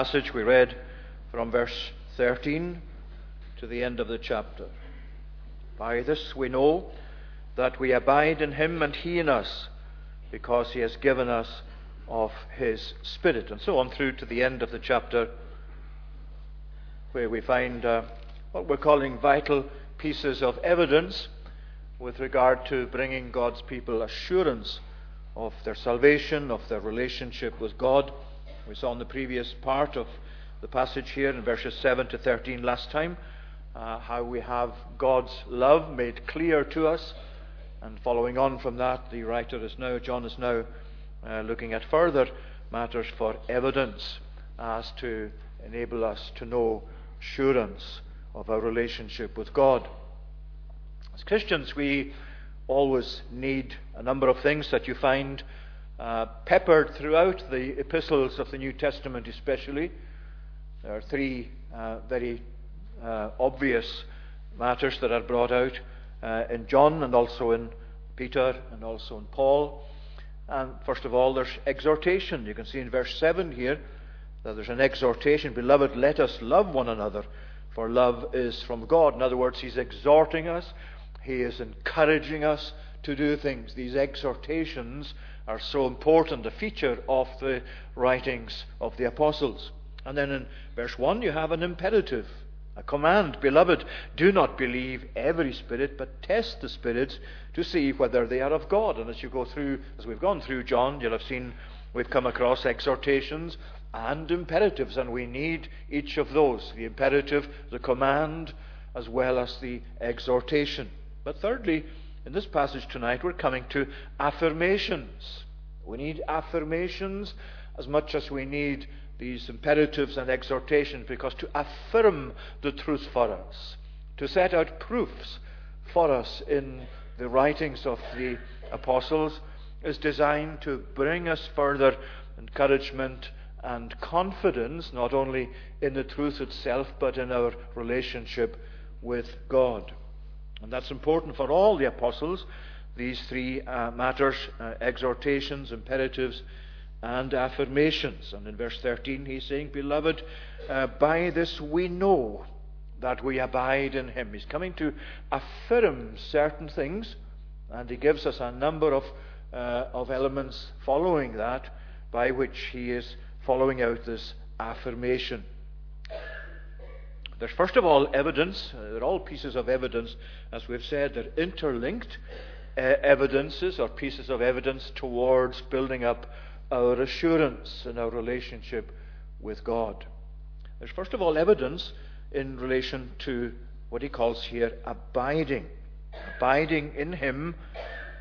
passage we read from verse 13 to the end of the chapter. By this we know that we abide in him and he in us, because he has given us of his Spirit. And so on through to the end of the chapter, where we find uh, what we're calling vital pieces of evidence with regard to bringing God's people assurance of their salvation, of their relationship with God. We saw in the previous part of the passage here in verses 7 to 13 last time uh, how we have God's love made clear to us. And following on from that, the writer is now, John is now uh, looking at further matters for evidence as to enable us to know assurance of our relationship with God. As Christians, we always need a number of things that you find uh, peppered throughout the epistles of the New Testament, especially. There are three uh, very uh, obvious matters that are brought out uh, in John and also in Peter and also in Paul. And first of all, there's exhortation. You can see in verse 7 here that there's an exhortation Beloved, let us love one another, for love is from God. In other words, he's exhorting us, he is encouraging us to do things. These exhortations are so important, a feature of the writings of the apostles. And then in verse 1, you have an imperative, a command. Beloved, do not believe every spirit, but test the spirits to see whether they are of God. And as you go through, as we've gone through John, you'll have seen we've come across exhortations and imperatives, and we need each of those the imperative, the command, as well as the exhortation. But thirdly, in this passage tonight, we're coming to affirmations. We need affirmations as much as we need these imperatives and exhortations because to affirm the truth for us, to set out proofs for us in the writings of the apostles, is designed to bring us further encouragement and confidence, not only in the truth itself, but in our relationship with God. And that's important for all the apostles, these three uh, matters uh, exhortations, imperatives, and affirmations. And in verse 13, he's saying, Beloved, uh, by this we know that we abide in him. He's coming to affirm certain things, and he gives us a number of, uh, of elements following that by which he is following out this affirmation. There's first of all evidence. Uh, they're all pieces of evidence, as we've said. They're interlinked uh, evidences or pieces of evidence towards building up our assurance in our relationship with God. There's first of all evidence in relation to what he calls here abiding. Abiding in him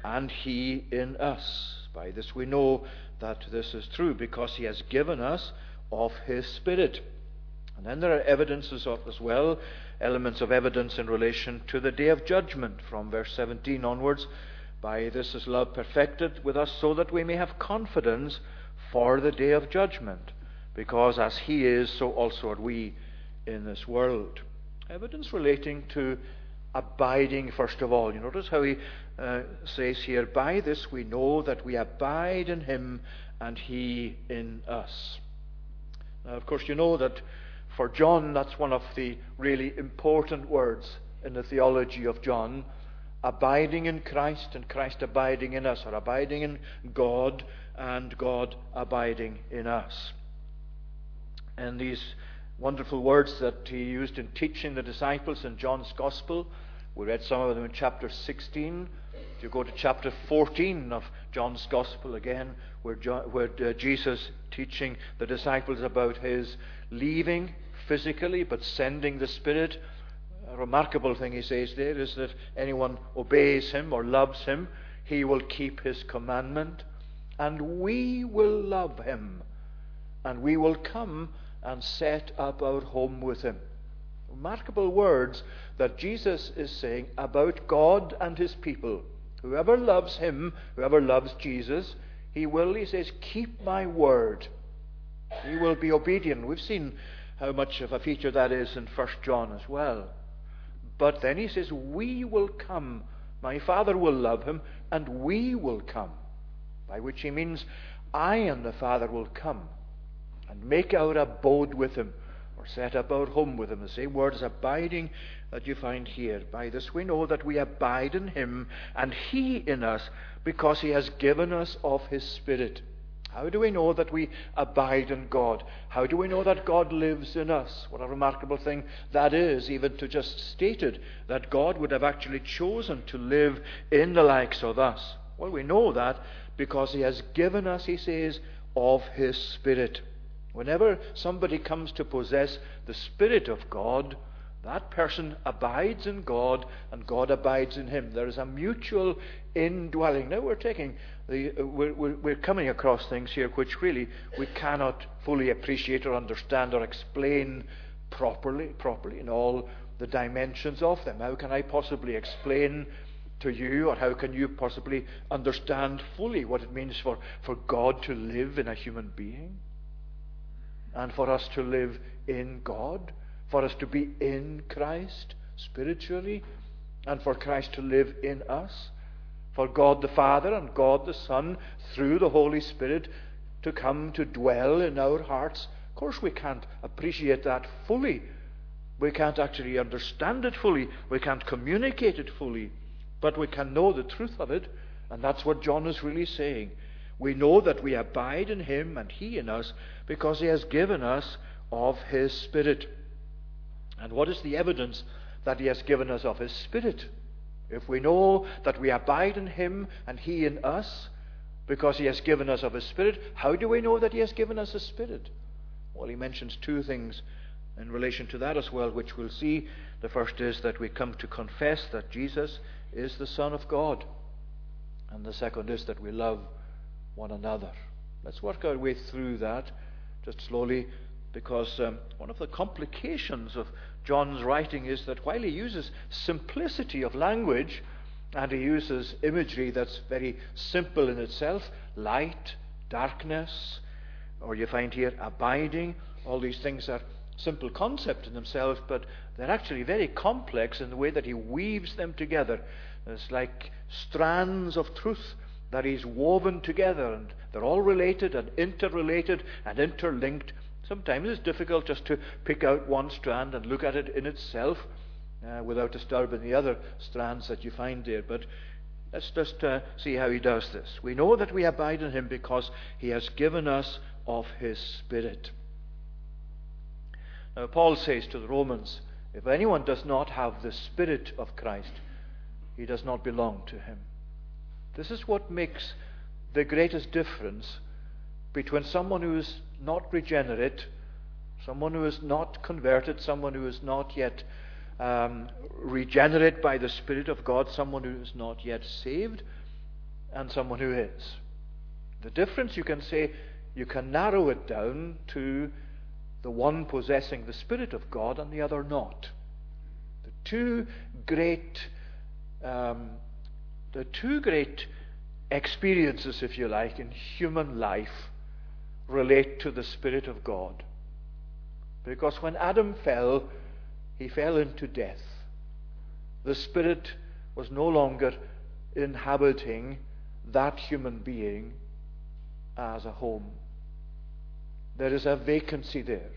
and he in us. By this we know that this is true because he has given us of his Spirit. And then there are evidences of as well, elements of evidence in relation to the day of judgment from verse 17 onwards. By this is love perfected with us so that we may have confidence for the day of judgment, because as he is, so also are we in this world. Evidence relating to abiding, first of all. You notice how he uh, says here, By this we know that we abide in him and he in us. Now, of course, you know that for John, that's one of the really important words in the theology of John. Abiding in Christ and Christ abiding in us, or abiding in God and God abiding in us. And these wonderful words that he used in teaching the disciples in John's Gospel, we read some of them in chapter 16. If you go to chapter 14 of John's Gospel again, where, John, where uh, Jesus teaching the disciples about his leaving physically, but sending the Spirit. A remarkable thing he says there is that anyone obeys him or loves him, he will keep his commandment, and we will love him, and we will come and set up our home with him. Remarkable words that Jesus is saying about God and his people. Whoever loves him, whoever loves Jesus, he will, he says, keep my word. He will be obedient. We've seen how much of a feature that is in 1 John as well. But then he says, We will come. My Father will love him, and we will come. By which he means, I and the Father will come. and make our abode with him, or set up our home with him. The same word as abiding that you find here. By this we know that we abide in him, and he in us, because he has given us of his Spirit. How do we know that we abide in God? How do we know that God lives in us? What a remarkable thing that is, even to just state it, that God would have actually chosen to live in the likes of us. Well, we know that because He has given us, He says, of His Spirit. Whenever somebody comes to possess the Spirit of God, that person abides in God and God abides in him. There is a mutual indwelling. Now we're taking the, uh, we're, we're, we're coming across things here which really we cannot fully appreciate or understand or explain properly, properly in all the dimensions of them. How can I possibly explain to you, or how can you possibly understand fully what it means for, for God to live in a human being? And for us to live in God? For us to be in Christ spiritually? And for Christ to live in us? For God the Father and God the Son, through the Holy Spirit, to come to dwell in our hearts? Of course, we can't appreciate that fully. We can't actually understand it fully. We can't communicate it fully. But we can know the truth of it, and that's what John is really saying. We know that we abide in him and he in us because he has given us of his Spirit. And what is the evidence that he has given us of his Spirit? If we know that we abide in him and he in us because he has given us of his Spirit, how do we know that he has given us his Spirit? Well, he mentions two things in relation to that as well, which we'll see. The first is that we come to confess that Jesus is the Son of God. And the second is that we love one another. Let's work our way through that just slowly because um, one of the complications of John's writing is that while he uses simplicity of language and he uses imagery that's very simple in itself light, darkness, or you find here abiding, all these things are simple concepts in themselves, but they're actually very complex in the way that he weaves them together. It's like strands of truth that he's woven together, and they're all related and interrelated and interlinked. Sometimes it's difficult just to pick out one strand and look at it in itself uh, without disturbing the other strands that you find there. But let's just uh, see how he does this. We know that we abide in him because he has given us of his Spirit. Now, Paul says to the Romans, if anyone does not have the Spirit of Christ, he does not belong to him. This is what makes the greatest difference between someone who is not regenerate, someone who is not converted, someone who is not yet um, regenerate by the Spirit of God, someone who is not yet saved, and someone who is. The difference, you can say, you can narrow it down to the one possessing the Spirit of God and the other not. The two great, um, the two great experiences, if you like, in human life relate to the Spirit of God. Because when Adam fell, he fell into death. The Spirit was no longer inhabiting that human being as a home. There is a vacancy there.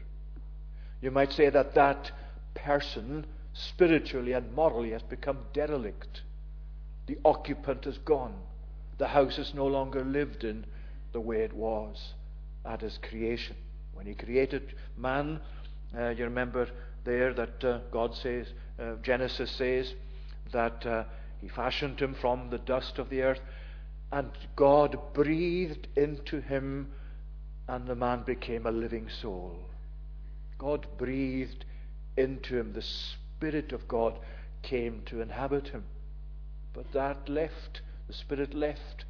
You might say that that person, spiritually and morally, has become derelict. The occupant is gone. The house is no longer lived in the way it was at his creation. When he created man, uh, you remember there that uh, God says, uh, Genesis says, that uh, he fashioned him from the dust of the earth, and God breathed into him and the man became a living soul. God breathed into him. The Spirit of God came to inhabit him. But that left, the Spirit left,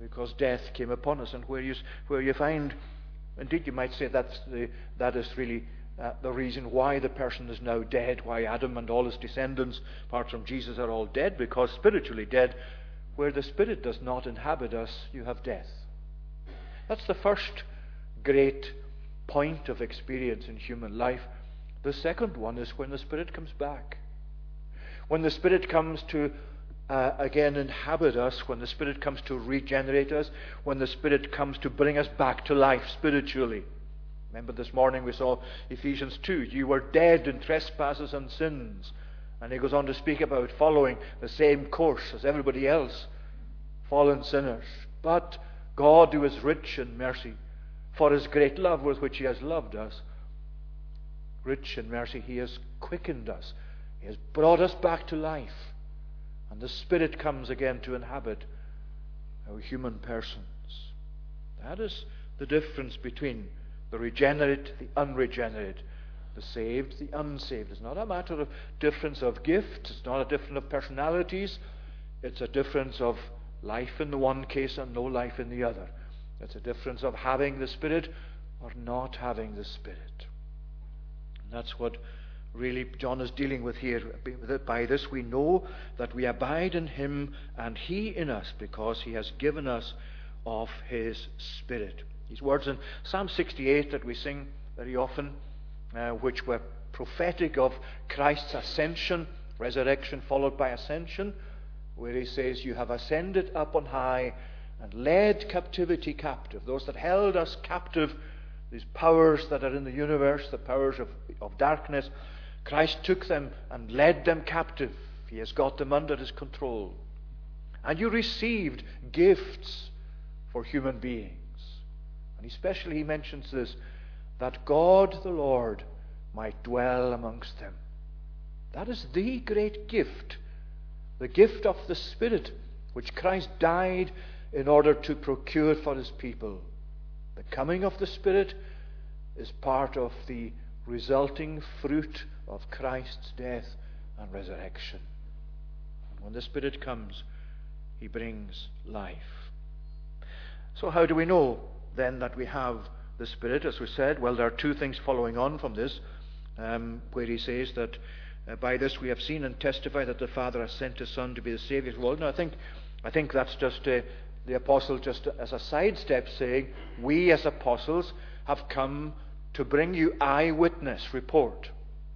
because death came upon us. And where you, where you find, indeed, you might say that's the, that is really uh, the reason why the person is now dead, why Adam and all his descendants, apart from Jesus, are all dead, because spiritually dead. Where the Spirit does not inhabit us, you have death. That's the first great point of experience in human life. The second one is when the Spirit comes back. When the Spirit comes to uh, again inhabit us, when the Spirit comes to regenerate us, when the Spirit comes to bring us back to life spiritually. Remember this morning we saw Ephesians 2. You were dead in trespasses and sins. And he goes on to speak about following the same course as everybody else, fallen sinners. But God, who is rich in mercy, for his great love with which he has loved us, rich in mercy, he has quickened us. He has brought us back to life. And the Spirit comes again to inhabit our human persons. That is the difference between the regenerate, the unregenerate, the saved, the unsaved. It's not a matter of difference of gift, it's not a difference of personalities, it's a difference of life in the one case and no life in the other. It's a difference of having the Spirit or not having the Spirit. And that's what really John is dealing with here. By this we know that we abide in him and he in us because he has given us of his Spirit. These words in Psalm 68 that we sing very often, uh, which were prophetic of Christ's ascension, resurrection followed by ascension, where he says, You have ascended up on high and led captivity captive. Those that held us captive, these powers that are in the universe, the powers of, of darkness, Christ took them and led them captive. He has got them under his control. And you received gifts for human beings. And especially he mentions this that God the Lord might dwell amongst them. That is the great gift, the gift of the Spirit, which Christ died in order to procure for his people. The coming of the Spirit is part of the resulting fruit of Christ's death and resurrection. And when the Spirit comes, he brings life. So, how do we know then that we have the Spirit? As we said, well, there are two things following on from this, um, where he says that uh, by this we have seen and testified that the Father has sent His Son to be the Saviour of the world. Now, I think, I think that's just uh, the apostle, just as a sidestep, saying, We as apostles have come to bring you eyewitness report.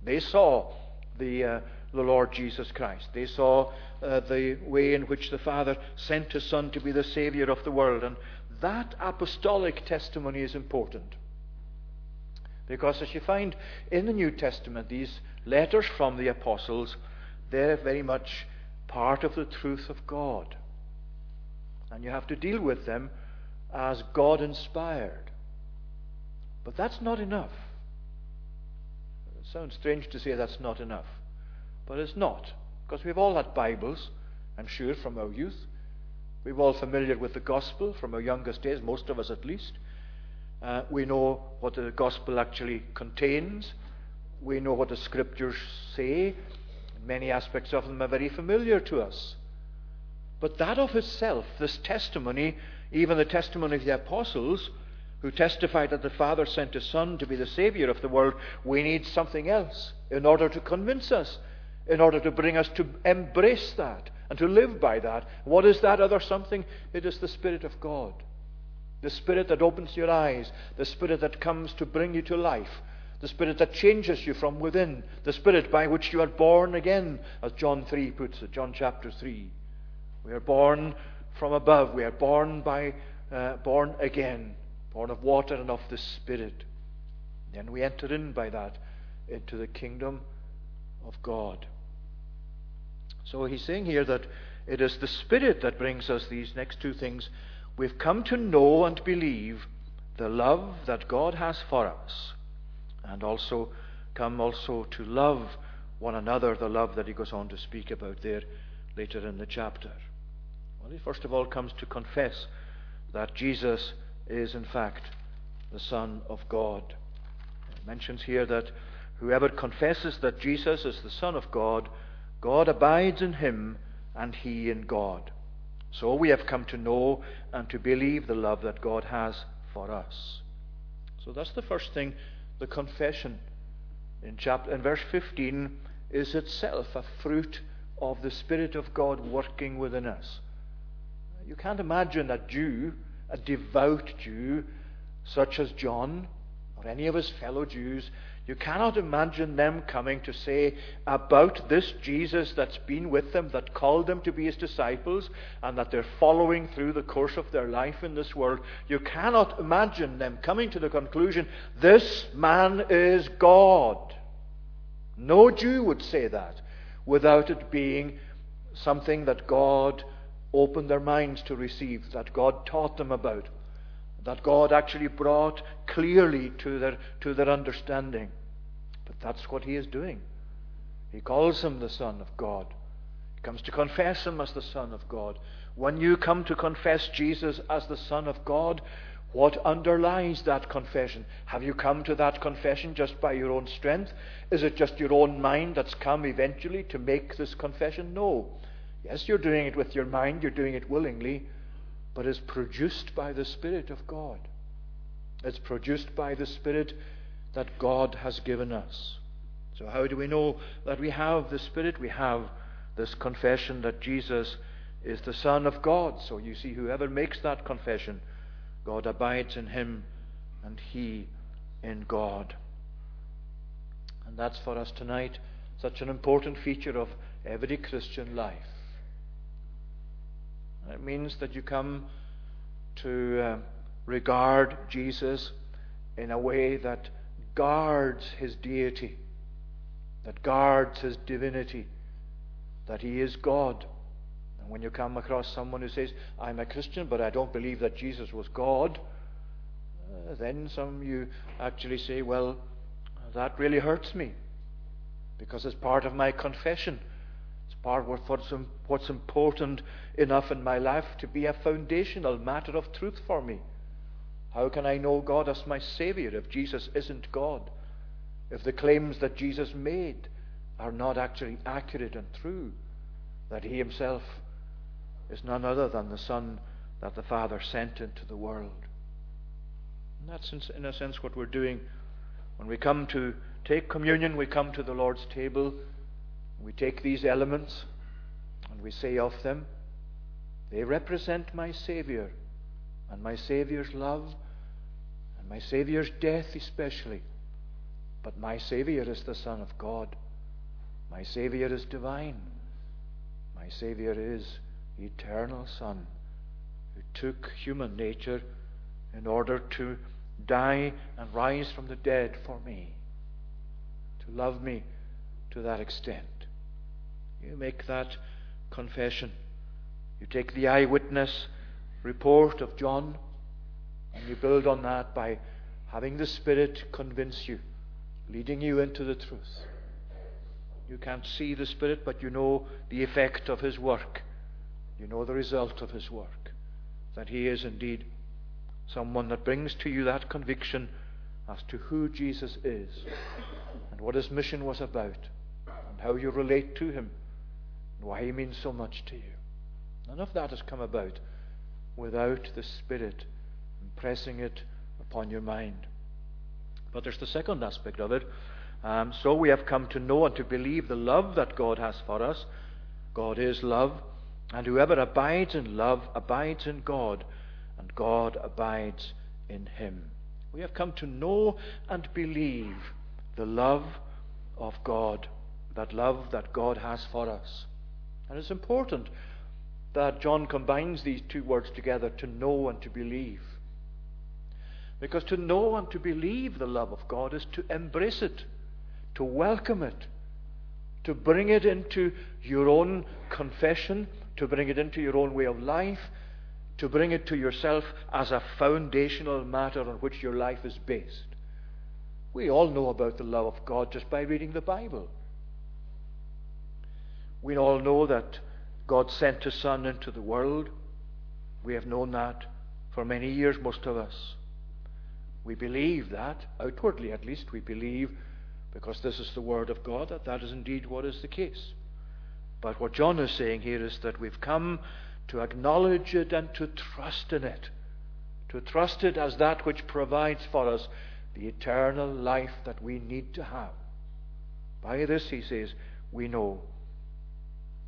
They saw the, uh, the Lord Jesus Christ. They saw uh, the way in which the Father sent His Son to be the Saviour of the world. And that apostolic testimony is important. Because as you find in the New Testament, these letters from the apostles, they're very much part of the truth of God. And you have to deal with them as God inspired. But that's not enough. It sounds strange to say that's not enough. But it's not. Because we've all had Bibles, I'm sure, from our youth. We're all familiar with the gospel from our youngest days, most of us at least. Uh, we know what the gospel actually contains. We know what the scriptures say. Many aspects of them are very familiar to us. But that of itself, this testimony, even the testimony of the apostles, who testified that the Father sent His Son to be the Savior of the world, we need something else in order to convince us, in order to bring us to embrace that and to live by that. What is that other something? It is the Spirit of God. The Spirit that opens your eyes, the Spirit that comes to bring you to life, the Spirit that changes you from within, the Spirit by which you are born again, as John 3 puts it, John chapter 3. We are born from above, we are born by uh, born again born of water and of the Spirit. Then we enter in by that into the kingdom of God. So he's saying here that it is the Spirit that brings us these next two things. We've come to know and believe the love that God has for us, and also come also to love one another, the love that he goes on to speak about there later in the chapter. Well, he first of all comes to confess that Jesus is in fact the Son of God. It mentions here that whoever confesses that Jesus is the Son of God, God abides in him and he in God. So we have come to know and to believe the love that God has for us. So that's the first thing, the confession in chapter in verse 15 is itself a fruit of the Spirit of God working within us. You can't imagine a Jew a devout Jew, such as John, or any of his fellow Jews, you cannot imagine them coming to say about this Jesus that's been with them, that called them to be his disciples, and that they're following through the course of their life in this world. You cannot imagine them coming to the conclusion, this man is God. No Jew would say that without it being something that God opened their minds to receive, that God taught them about that God actually brought clearly to their, to their understanding. But that's what he is doing. He calls him the Son of God. He comes to confess him as the Son of God. When you come to confess Jesus as the Son of God, what underlies that confession? Have you come to that confession just by your own strength? Is it just your own mind that's come eventually to make this confession? No. Yes, you're doing it with your mind, you're doing it willingly, but it's produced by the Spirit of God. It's produced by the Spirit that God has given us. So, how do we know that we have the Spirit? We have this confession that Jesus is the Son of God. So, you see, whoever makes that confession, God abides in him and he in God. And that's for us tonight such an important feature of every Christian life. It means that you come to uh, regard Jesus in a way that guards his deity, that guards his divinity, that he is God. And when you come across someone who says, I'm a Christian, but I don't believe that Jesus was God, uh, then some of you actually say, Well, that really hurts me because it's part of my confession what's, what's important enough in my life to be a foundational matter of truth for me. How can I know God as my Savior if Jesus isn't God? If the claims that Jesus made are not actually accurate and true? That He Himself is none other than the Son that the Father sent into the world. And that's, in a sense, what we're doing. When we come to take communion, we come to the Lord's table we take these elements and we say of them, they represent my Savior and my Savior's love and my Savior's death, especially. But my Savior is the Son of God. My Savior is divine. My Savior is eternal Son who took human nature in order to die and rise from the dead for me, to love me to that extent. You make that confession. You take the eyewitness report of John and you build on that by having the Spirit convince you, leading you into the truth. You can't see the Spirit, but you know the effect of His work. You know the result of His work. That He is indeed someone that brings to you that conviction as to who Jesus is and what His mission was about and how you relate to Him why he means so much to you. None of that has come about without the Spirit impressing it upon your mind. But there's the second aspect of it. Um, so we have come to know and to believe the love that God has for us. God is love, and whoever abides in love abides in God, and God abides in him. We have come to know and believe the love of God, that love that God has for us. And it's important that John combines these two words together to know and to believe. Because to know and to believe the love of God is to embrace it, to welcome it, to bring it into your own confession, to bring it into your own way of life, to bring it to yourself as a foundational matter on which your life is based. We all know about the love of God just by reading the Bible. We all know that God sent His Son into the world. We have known that for many years, most of us. We believe that, outwardly at least, we believe, because this is the Word of God, that that is indeed what is the case. But what John is saying here is that we've come to acknowledge it and to trust in it, to trust it as that which provides for us the eternal life that we need to have. By this, he says, we know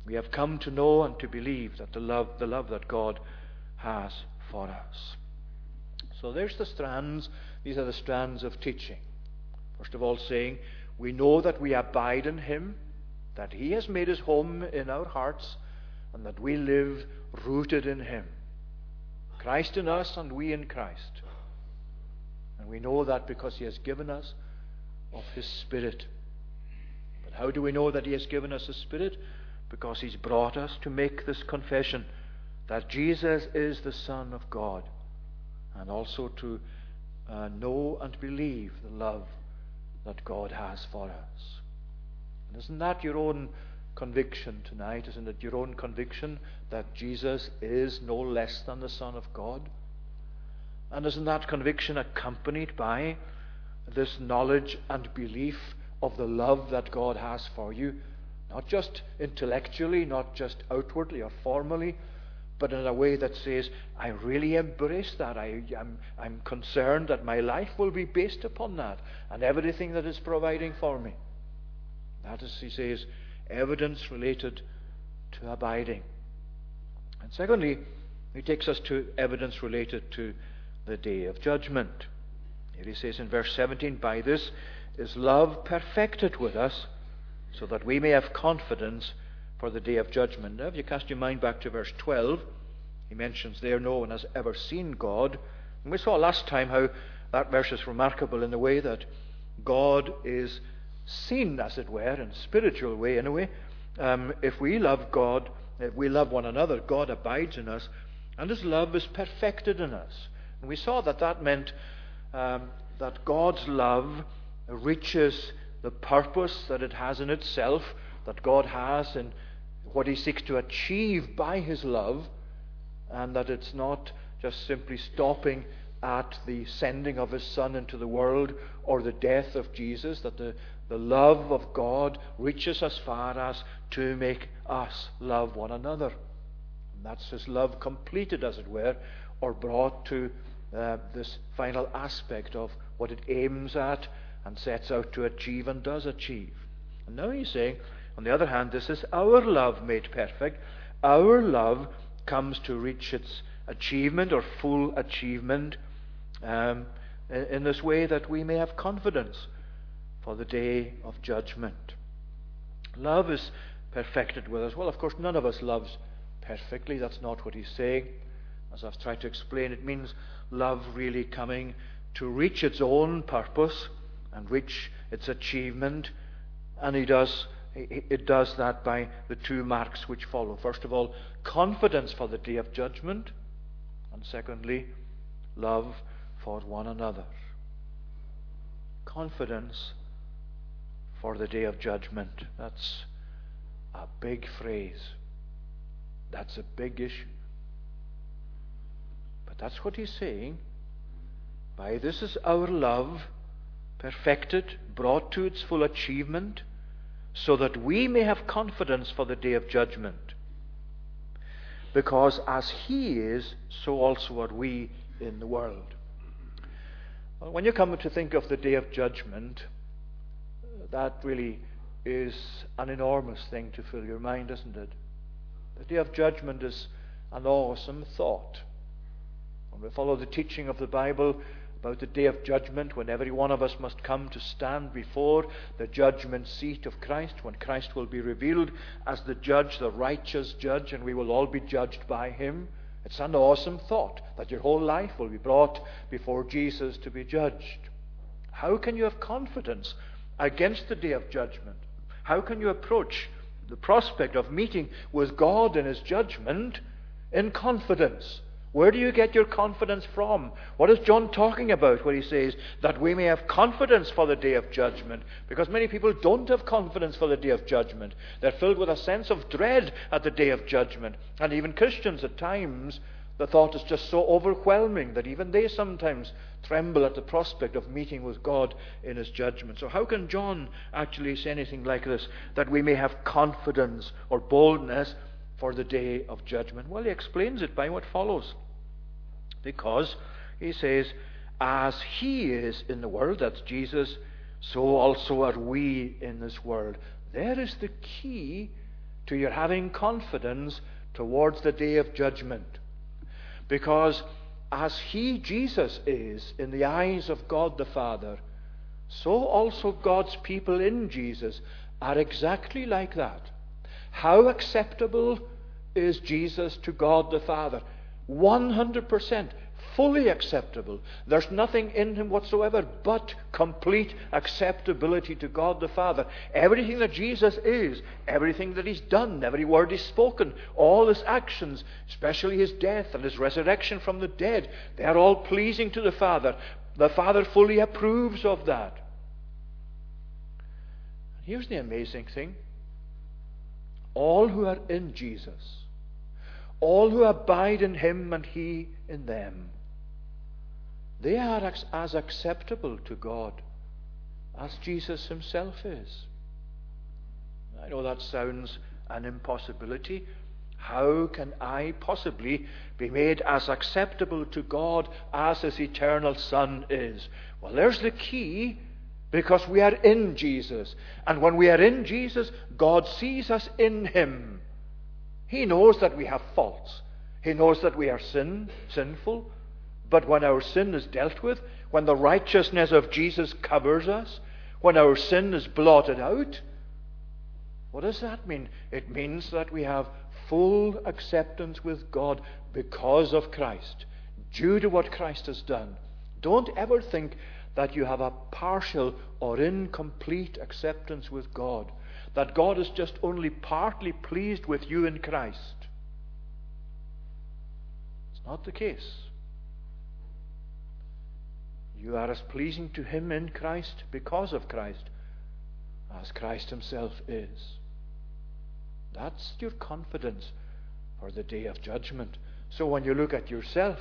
we have come to know and to believe that the love, the love that God has for us. So there's the strands, these are the strands of teaching. First of all, saying, We know that we abide in Him, that He has made His home in our hearts, and that we live rooted in Him. Christ in us, and we in Christ. And we know that because He has given us of His Spirit. But how do we know that He has given us His Spirit? Because He's brought us to make this confession that Jesus is the Son of God, and also to uh, know and believe the love that God has for us. And isn't that your own conviction tonight? Isn't it your own conviction that Jesus is no less than the Son of God? And isn't that conviction accompanied by this knowledge and belief of the love that God has for you? Not just intellectually, not just outwardly or formally, but in a way that says, I really embrace that. I, am I'm, I'm concerned that my life will be based upon that and everything that is providing for me. That is, he says, evidence related to abiding. And secondly, he takes us to evidence related to the day of judgment. Here he says in verse 17, By this is love perfected with us, so that we may have confidence for the day of judgment. Now, if you cast your mind back to verse 12, he mentions there no one has ever seen God. And we saw last time how that verse is remarkable in the way that God is seen, as it were, in a spiritual way, In anyway. Um, if we love God, if we love one another, God abides in us, and His love is perfected in us. And we saw that that meant um, that God's love reaches the purpose that it has in itself, that God has in what He seeks to achieve by His love, and that it's not just simply stopping at the sending of His Son into the world or the death of Jesus, that the, the love of God reaches as far as to make us love one another. And that's His love completed, as it were, or brought to uh, this final aspect of what it aims at and sets out to achieve and does achieve. And now he's saying, on the other hand, this is our love made perfect. Our love comes to reach its achievement or full achievement um, in this way that we may have confidence for the day of judgment. Love is perfected with us. Well, of course, none of us loves perfectly. That's not what he's saying. As I've tried to explain, it means love really coming to reach its own purpose and reach its achievement. And he does, it does that by the two marks which follow. First of all, confidence for the day of judgment. And secondly, love for one another. Confidence for the day of judgment. That's a big phrase. That's a big issue. But that's what he's saying. By this is our love perfected, brought to its full achievement, so that we may have confidence for the day of judgment. Because as he is, so also are we in the world. When you come to think of the day of judgment, that really is an enormous thing to fill your mind, isn't it? The day of judgment is an awesome thought. When we follow the teaching of the Bible about the day of judgment, when every one of us must come to stand before the judgment seat of Christ, when Christ will be revealed as the judge, the righteous judge, and we will all be judged by him. It's an awesome thought that your whole life will be brought before Jesus to be judged. How can you have confidence against the day of judgment? How can you approach the prospect of meeting with God in His judgment in confidence? Where do you get your confidence from? What is John talking about when he says that we may have confidence for the day of judgment? Because many people don't have confidence for the day of judgment. They're filled with a sense of dread at the day of judgment. And even Christians at times the thought is just so overwhelming that even they sometimes tremble at the prospect of meeting with God in His judgment. So, how can John actually say anything like this? That we may have confidence or boldness for the day of judgment? Well, he explains it by what follows. Because he says, As He is in the world, that's Jesus, so also are we in this world. There is the key to your having confidence towards the day of judgment. Because as He, Jesus, is in the eyes of God the Father, so also God's people in Jesus are exactly like that. How acceptable is Jesus to God the Father? 100% fully acceptable. There's nothing in him whatsoever but complete acceptability to God the Father. Everything that Jesus is, everything that he's done, every word he's spoken, all his actions, especially his death and his resurrection from the dead, they are all pleasing to the Father. The Father fully approves of that. Here's the amazing thing all who are in Jesus, all who abide in him and he in them, they are as acceptable to God as Jesus himself is. I know that sounds an impossibility. How can I possibly be made as acceptable to God as his eternal Son is? Well, there's the key because we are in Jesus. And when we are in Jesus, God sees us in him. He knows that we have faults. He knows that we are sin, sinful. But when our sin is dealt with, when the righteousness of Jesus covers us, when our sin is blotted out, what does that mean? It means that we have full acceptance with God because of Christ, due to what Christ has done. Don't ever think that you have a partial or incomplete acceptance with God, that God is just only partly pleased with you in Christ. It's not the case. You are as pleasing to Him in Christ because of Christ as Christ Himself is. That's your confidence for the day of judgment. So when you look at yourself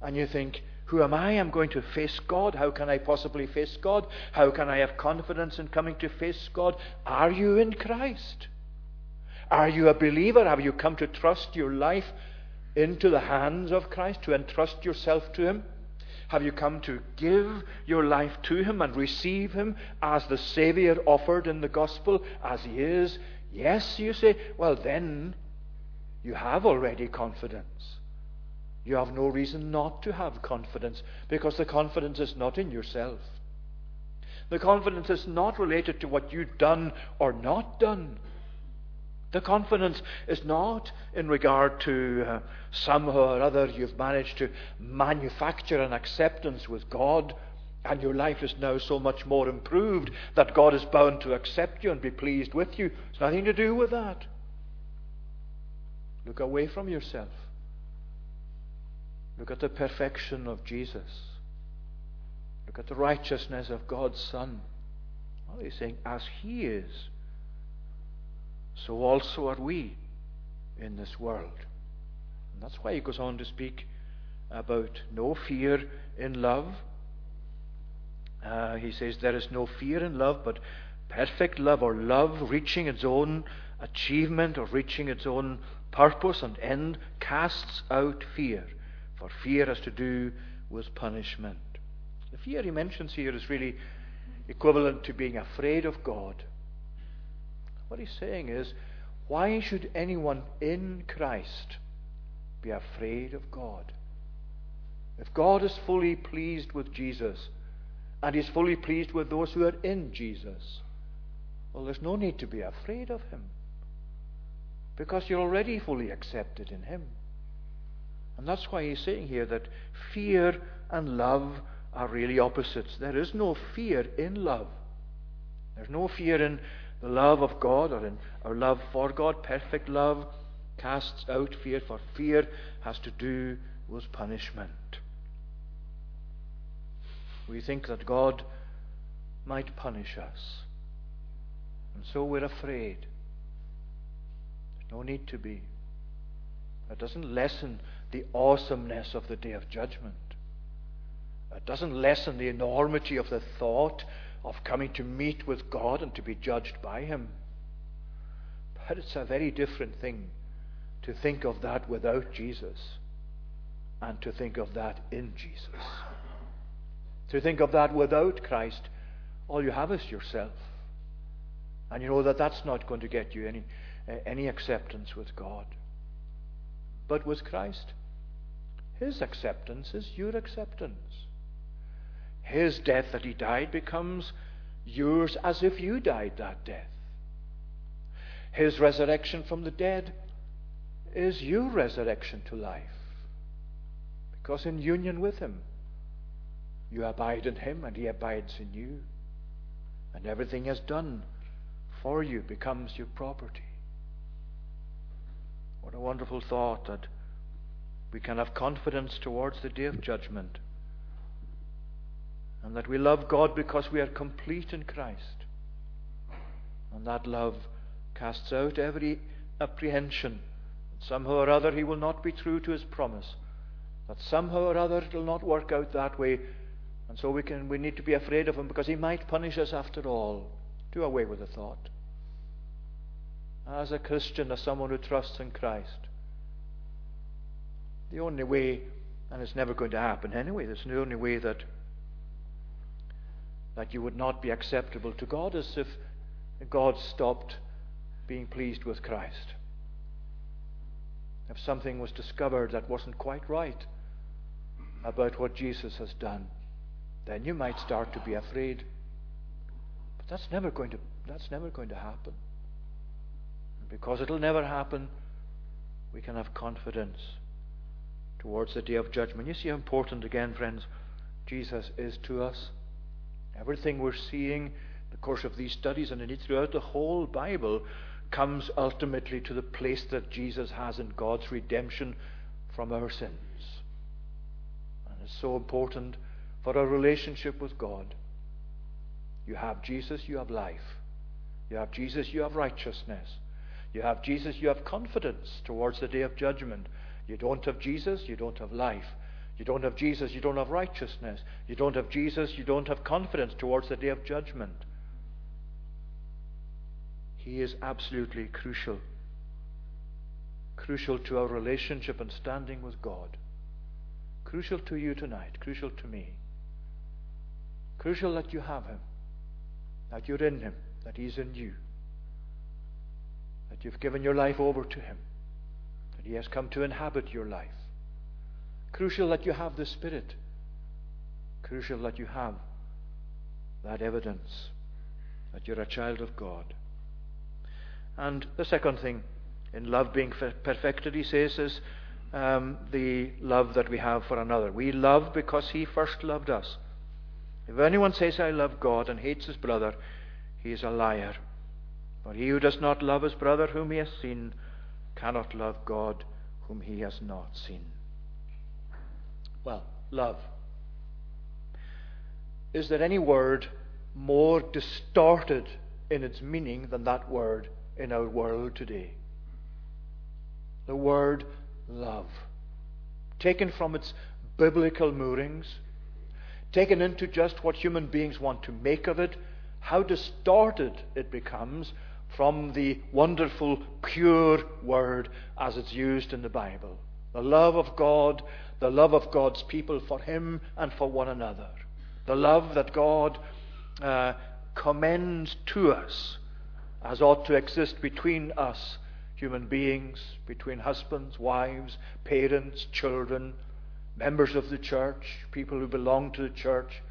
and you think, Who am I? I'm going to face God. How can I possibly face God? How can I have confidence in coming to face God? Are you in Christ? Are you a believer? Have you come to trust your life into the hands of Christ, to entrust yourself to Him? Have you come to give your life to Him and receive Him as the Saviour offered in the gospel, as He is? Yes, you say. Well, then you have already confidence. You have no reason not to have confidence because the confidence is not in yourself. The confidence is not related to what you've done or not done. The confidence is not in regard to uh, somehow or other you've managed to manufacture an acceptance with God and your life is now so much more improved that God is bound to accept you and be pleased with you. It's nothing to do with that. Look away from yourself. Look at the perfection of Jesus. Look at the righteousness of God's Son. Well, he's saying, as He is so also are we in this world. And that's why he goes on to speak about no fear in love. Uh, he says there is no fear in love, but perfect love, or love reaching its own achievement or reaching its own purpose and end, casts out fear. For fear has to do with punishment. The fear he mentions here is really equivalent to being afraid of God. What he's saying is, why should anyone in Christ be afraid of God? If God is fully pleased with Jesus, and He's fully pleased with those who are in Jesus, well, there's no need to be afraid of Him. Because you're already fully accepted in Him. And that's why he's saying here that fear and love are really opposites. There is no fear in love. There's no fear in the love of God or in our love for God, perfect love, casts out fear, for fear has to do with punishment. We think that God might punish us, and so we're afraid. There's no need to be. That doesn't lessen the awesomeness of the day of judgment. It doesn't lessen the enormity of the thought of coming to meet with God and to be judged by Him. But it's a very different thing to think of that without Jesus and to think of that in Jesus. To think of that without Christ, all you have is yourself. And you know that that's not going to get you any, any acceptance with God. But with Christ, His acceptance is your acceptance. His death that he died becomes yours as if you died that death. His resurrection from the dead is your resurrection to life. Because in union with him, you abide in him and he abides in you. And everything has done for you becomes your property. What a wonderful thought that we can have confidence towards the day of judgment. And that we love God because we are complete in Christ. And that love casts out every apprehension that somehow or other he will not be true to his promise. That somehow or other it will not work out that way. And so we, can, we need to be afraid of him because he might punish us after all. Do away with the thought. As a Christian, as someone who trusts in Christ, the only way, and it's never going to happen anyway, there's the only way that that you would not be acceptable to God is if God stopped being pleased with Christ. If something was discovered that wasn't quite right about what Jesus has done, then you might start to be afraid. But that's never going to that's never going to happen. And because it'll never happen, we can have confidence towards the day of judgment. You see how important, again, friends, Jesus is to us. Everything we're seeing in the course of these studies and indeed throughout the whole Bible comes ultimately to the place that Jesus has in God's redemption from our sins. And it's so important for our relationship with God. You have Jesus, you have life. You have Jesus, you have righteousness. You have Jesus, you have confidence towards the day of judgment. You don't have Jesus, you don't have life. You don't have Jesus, you don't have righteousness. You don't have Jesus, you don't have confidence towards the day of judgment. He is absolutely crucial. Crucial to our relationship and standing with God. Crucial to you tonight, crucial to me. Crucial that you have Him, that you're in Him, that He's in you, that you've given your life over to Him. He has come to inhabit your life. Crucial that you have the Spirit. Crucial that you have that evidence that you're a child of God. And the second thing in love being perfected, he says, is um, the love that we have for another. We love because he first loved us. If anyone says, I love God, and hates his brother, he is a liar. For he who does not love his brother whom he has seen cannot love God whom he has not seen. Well, love. Is there any word more distorted in its meaning than that word in our world today? The word love. Taken from its biblical moorings, taken into just what human beings want to make of it, how distorted it becomes from the wonderful, pure word as it's used in the Bible. The love of God, the love of God's people for Him and for one another. The love that God uh, commends to us as ought to exist between us, human beings, between husbands, wives, parents, children, members of the church, people who belong to the church.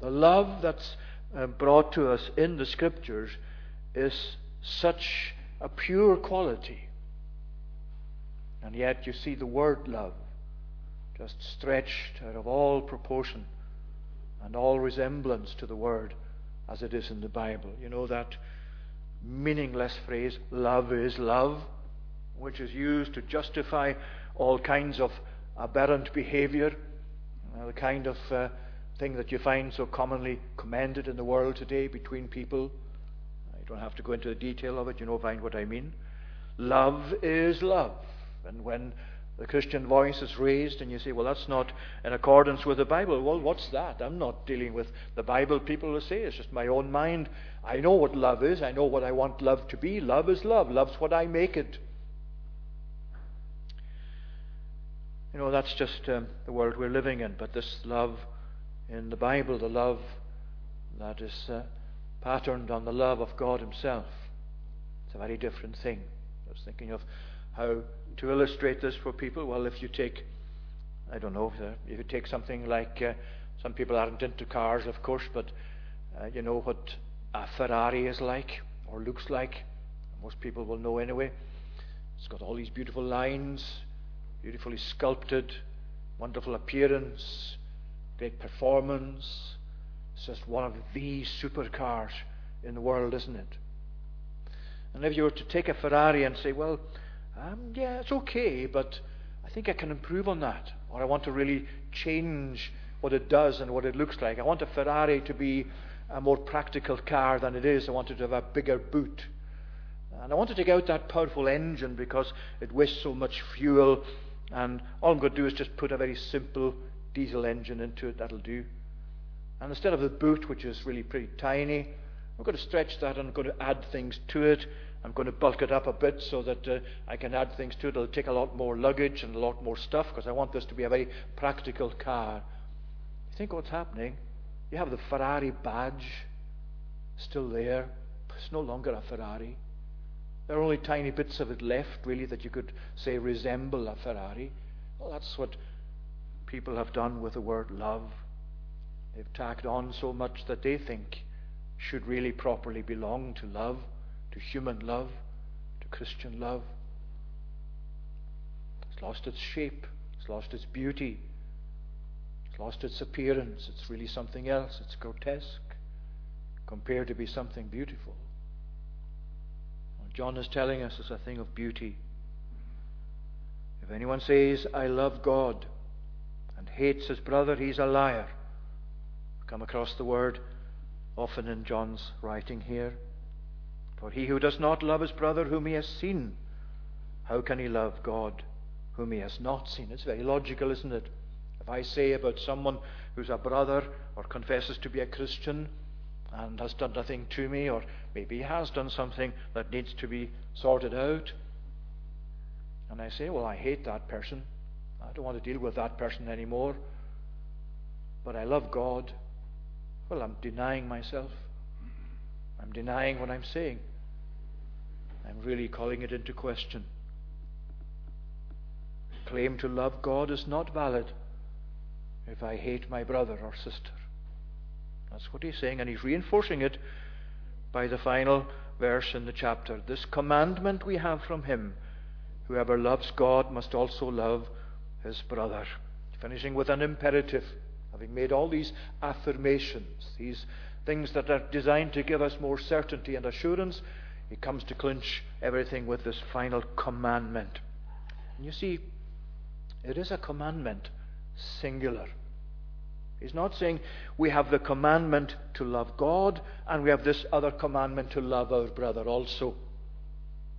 The love that's uh, brought to us in the Scriptures is such a pure quality. And yet you see the word love just stretched out of all proportion and all resemblance to the word as it is in the Bible. You know that meaningless phrase, love is love, which is used to justify all kinds of aberrant behavior, uh, the kind of uh, thing that you find so commonly commended in the world today between people don't have to go into the detail of it. You know find what I mean. Love is love. And when the Christian voice is raised and you say, well, that's not in accordance with the Bible. Well, what's that? I'm not dealing with the Bible, people will say. It's just my own mind. I know what love is. I know what I want love to be. Love is love. Love's what I make it. You know, that's just um, the world we're living in. But this love in the Bible, the love that is uh, patterned on the love of God Himself. It's a very different thing. I was thinking of how to illustrate this for people. Well, if you take I don't know. If you take something like, uh, some people aren't into cars, of course, but uh, you know what a Ferrari is like or looks like. Most people will know anyway. It's got all these beautiful lines, beautifully sculpted, wonderful appearance, great performance. It's just one of the supercars in the world, isn't it? And if you were to take a Ferrari and say, well, um, yeah, it's okay, but I think I can improve on that, or I want to really change what it does and what it looks like. I want a Ferrari to be a more practical car than it is. I want it to have a bigger boot. And I want to take out that powerful engine because it wastes so much fuel. And all I'm going to do is just put a very simple diesel engine into it. That'll do. And instead of the boot, which is really pretty tiny, I'm going to stretch that and I'm going to add things to it. I'm going to bulk it up a bit so that uh, I can add things to it. It'll take a lot more luggage and a lot more stuff because I want this to be a very practical car. You think what's happening? You have the Ferrari badge still there. It's no longer a Ferrari. There are only tiny bits of it left, really, that you could say resemble a Ferrari. Well, that's what people have done with the word love. They've tacked on so much that they think should really properly belong to love to human love, to Christian love. It's lost its shape, it's lost its beauty, it's lost its appearance. It's really something else. It's grotesque compared to be something beautiful. What John is telling us is a thing of beauty. If anyone says, I love God, and hates his brother, he's a liar. Come across the word often in John's writing here. For he who does not love his brother whom he has seen, how can he love God whom he has not seen? It's very logical, isn't it? If I say about someone who's a brother or confesses to be a Christian and has done nothing to me, or maybe he has done something that needs to be sorted out, and I say, Well, I hate that person. I don't want to deal with that person anymore. But I love God. Well, I'm denying myself. I'm denying what I'm saying. I'm really calling it into question. Claim to love God is not valid if I hate my brother or sister. That's what he's saying, and he's reinforcing it by the final verse in the chapter. This commandment we have from him whoever loves God must also love his brother. Finishing with an imperative, having made all these affirmations, these things that are designed to give us more certainty and assurance he comes to clinch everything with this final commandment. And you see, it is a commandment, singular. He's not saying we have the commandment to love God and we have this other commandment to love our brother also.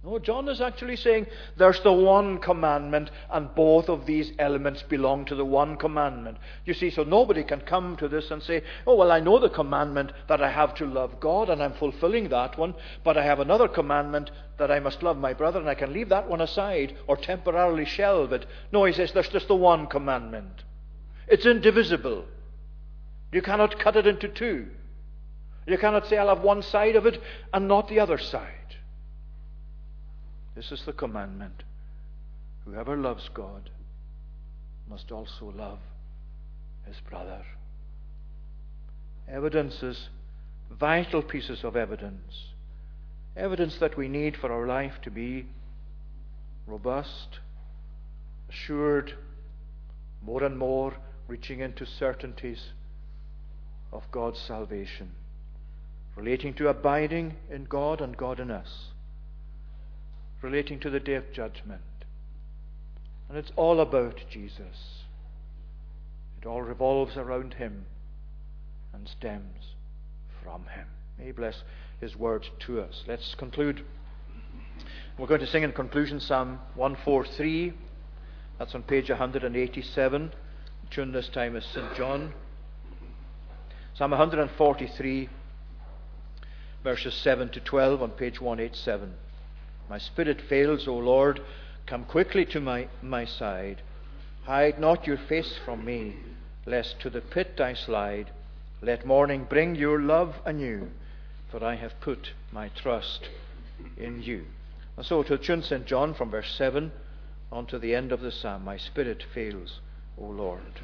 No, John is actually saying there's the one commandment, and both of these elements belong to the one commandment. You see, so nobody can come to this and say, Oh, well, I know the commandment that I have to love God, and I'm fulfilling that one, but I have another commandment that I must love my brother, and I can leave that one aside or temporarily shelve it. No, he says there's just the one commandment. It's indivisible. You cannot cut it into two. You cannot say, I'll have one side of it and not the other side. This is the commandment. Whoever loves God must also love his brother. Evidences, vital pieces of evidence. Evidence that we need for our life to be robust, assured, more and more reaching into certainties of God's salvation, relating to abiding in God and God in us relating to the day of judgment. And it's all about Jesus. It all revolves around him and stems from him. May he bless his words to us. Let's conclude. We're going to sing in conclusion Psalm 143. That's on page 187. The tune this time is St. John. Psalm 143, verses 7 to 12 on page 187. My spirit fails, O Lord. Come quickly to my, my side. Hide not your face from me, lest to the pit I slide. Let morning bring your love anew, for I have put my trust in you. And so to Chun St. John from verse 7 on to the end of the psalm My spirit fails, O Lord.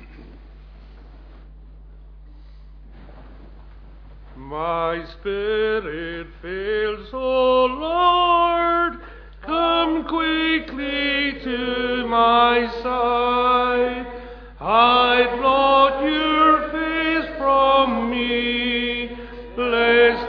My spirit fails, O Lord, come quickly to my side. I blot your face from me, lest